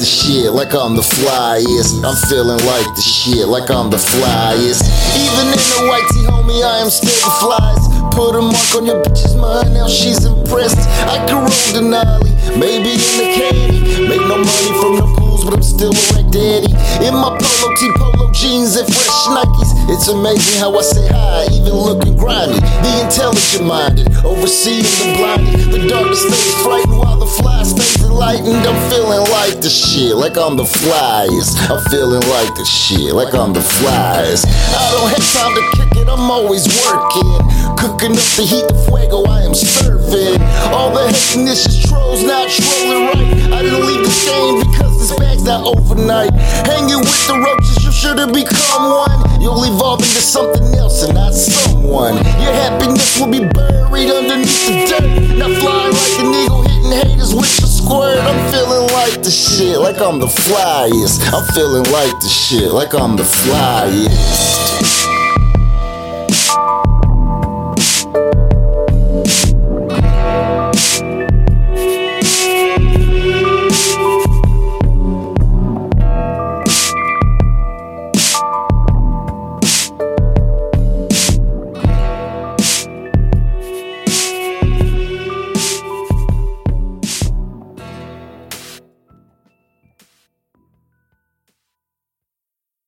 the shit, like I'm the flyest. I'm feeling like the shit, like I'm the flyest. Even in the white tee, homie, I am still the flyest. Put a mark on your bitch's mind, now she's impressed. I can roll Denali, maybe in the caddy. Make no money from the pools, but I'm still a rag daddy. In my polo tee, polo jeans, and fresh Nikes. It's amazing how I say hi, even looking grimy. The intelligent minded, overseeing the blinded. The darkness stays frightened I'm feeling like the shit, like I'm the flyest. I'm feeling like the shit, like I'm the flyest. I don't have time to kick it, I'm always working. Cooking up the heat, the fuego, I am serving. All the is trolls, not trolling right. I didn't leave the game because this bag's not overnight. Hanging with the roaches, you should have become one. You'll evolve into something else and not someone. Your happiness will be buried the shit, like I'm the flyest. I'm feeling like the shit, like I'm the flyest.